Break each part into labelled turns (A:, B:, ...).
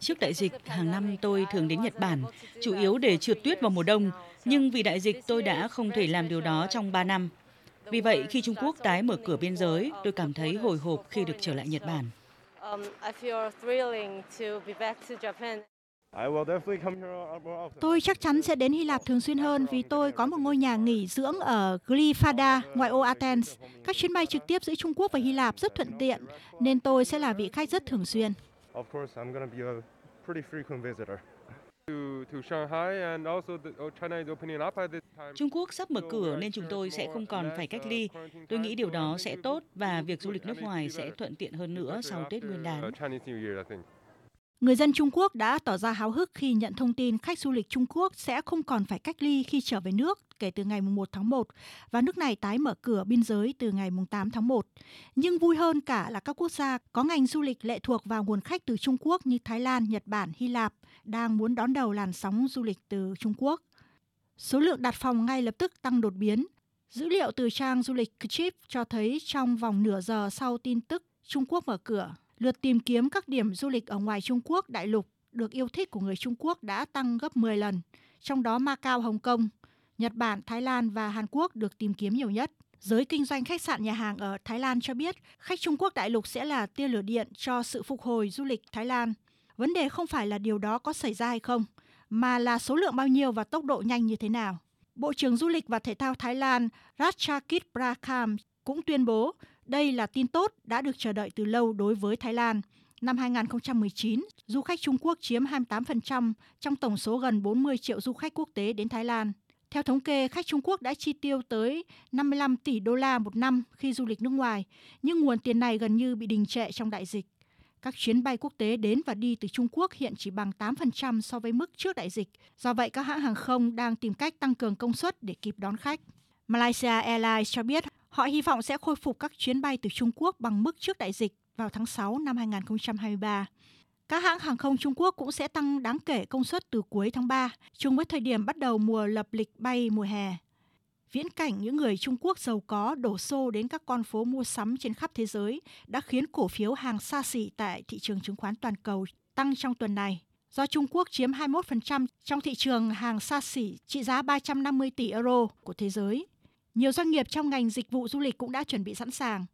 A: Trước đại dịch, hàng năm tôi thường đến Nhật Bản, chủ yếu để trượt tuyết vào mùa đông, nhưng vì đại dịch tôi đã không thể làm điều đó trong 3 năm. Vì vậy, khi Trung Quốc tái mở cửa biên giới, tôi cảm thấy hồi hộp khi được trở lại Nhật Bản.
B: Tôi chắc chắn sẽ đến Hy Lạp thường xuyên hơn vì tôi có một ngôi nhà nghỉ dưỡng ở Glyfada, ngoại ô Athens. Các chuyến bay trực tiếp giữa Trung Quốc và Hy Lạp rất thuận tiện, nên tôi sẽ là vị khách rất thường xuyên.
A: Trung Quốc sắp mở cửa nên chúng tôi sẽ không còn phải cách ly. Tôi nghĩ điều đó sẽ tốt và việc du lịch nước ngoài sẽ thuận tiện hơn nữa sau Tết Nguyên đán.
B: Người dân Trung Quốc đã tỏ ra háo hức khi nhận thông tin khách du lịch Trung Quốc sẽ không còn phải cách ly khi trở về nước kể từ ngày 1 tháng 1 và nước này tái mở cửa biên giới từ ngày 8 tháng 1. Nhưng vui hơn cả là các quốc gia có ngành du lịch lệ thuộc vào nguồn khách từ Trung Quốc như Thái Lan, Nhật Bản, Hy Lạp đang muốn đón đầu làn sóng du lịch từ Trung Quốc. Số lượng đặt phòng ngay lập tức tăng đột biến. Dữ liệu từ trang du lịch Kchip cho thấy trong vòng nửa giờ sau tin tức Trung Quốc mở cửa, lượt tìm kiếm các điểm du lịch ở ngoài Trung Quốc đại lục được yêu thích của người Trung Quốc đã tăng gấp 10 lần, trong đó Macau, Hồng Kông, Nhật Bản, Thái Lan và Hàn Quốc được tìm kiếm nhiều nhất. Giới kinh doanh khách sạn nhà hàng ở Thái Lan cho biết khách Trung Quốc đại lục sẽ là tia lửa điện cho sự phục hồi du lịch Thái Lan. Vấn đề không phải là điều đó có xảy ra hay không, mà là số lượng bao nhiêu và tốc độ nhanh như thế nào. Bộ trưởng Du lịch và Thể thao Thái Lan Ratchakit Prakam cũng tuyên bố đây là tin tốt đã được chờ đợi từ lâu đối với Thái Lan. Năm 2019, du khách Trung Quốc chiếm 28% trong tổng số gần 40 triệu du khách quốc tế đến Thái Lan. Theo thống kê, khách Trung Quốc đã chi tiêu tới 55 tỷ đô la một năm khi du lịch nước ngoài, nhưng nguồn tiền này gần như bị đình trệ trong đại dịch. Các chuyến bay quốc tế đến và đi từ Trung Quốc hiện chỉ bằng 8% so với mức trước đại dịch. Do vậy, các hãng hàng không đang tìm cách tăng cường công suất để kịp đón khách. Malaysia Airlines cho biết họ hy vọng sẽ khôi phục các chuyến bay từ Trung Quốc bằng mức trước đại dịch vào tháng 6 năm 2023. Các hãng hàng không Trung Quốc cũng sẽ tăng đáng kể công suất từ cuối tháng 3, chung với thời điểm bắt đầu mùa lập lịch bay mùa hè. Viễn cảnh những người Trung Quốc giàu có đổ xô đến các con phố mua sắm trên khắp thế giới đã khiến cổ phiếu hàng xa xỉ tại thị trường chứng khoán toàn cầu tăng trong tuần này. Do Trung Quốc chiếm 21% trong thị trường hàng xa xỉ trị giá 350 tỷ euro của thế giới. Nhiều doanh nghiệp trong ngành dịch vụ du lịch cũng đã chuẩn bị sẵn sàng.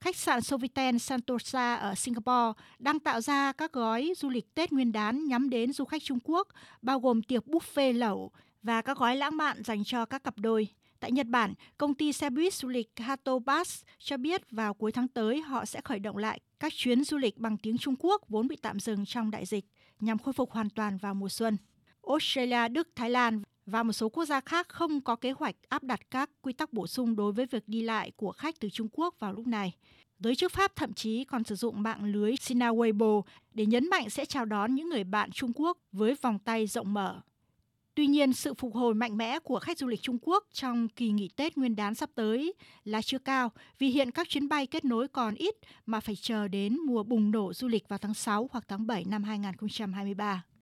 B: Khách sạn Sofitel Sentosa ở Singapore đang tạo ra các gói du lịch Tết Nguyên đán nhắm đến du khách Trung Quốc, bao gồm tiệc buffet lẩu và các gói lãng mạn dành cho các cặp đôi. Tại Nhật Bản, công ty xe buýt du lịch Hato Bus cho biết vào cuối tháng tới họ sẽ khởi động lại các chuyến du lịch bằng tiếng Trung Quốc vốn bị tạm dừng trong đại dịch nhằm khôi phục hoàn toàn vào mùa xuân. Australia, Đức, Thái Lan và một số quốc gia khác không có kế hoạch áp đặt các quy tắc bổ sung đối với việc đi lại của khách từ Trung Quốc vào lúc này. Giới chức Pháp thậm chí còn sử dụng mạng lưới Sina Weibo để nhấn mạnh sẽ chào đón những người bạn Trung Quốc với vòng tay rộng mở. Tuy nhiên, sự phục hồi mạnh mẽ của khách du lịch Trung Quốc trong kỳ nghỉ Tết Nguyên đán sắp tới là chưa cao vì hiện các chuyến bay kết nối còn ít mà phải chờ đến mùa bùng nổ du lịch vào tháng 6 hoặc tháng 7 năm 2023.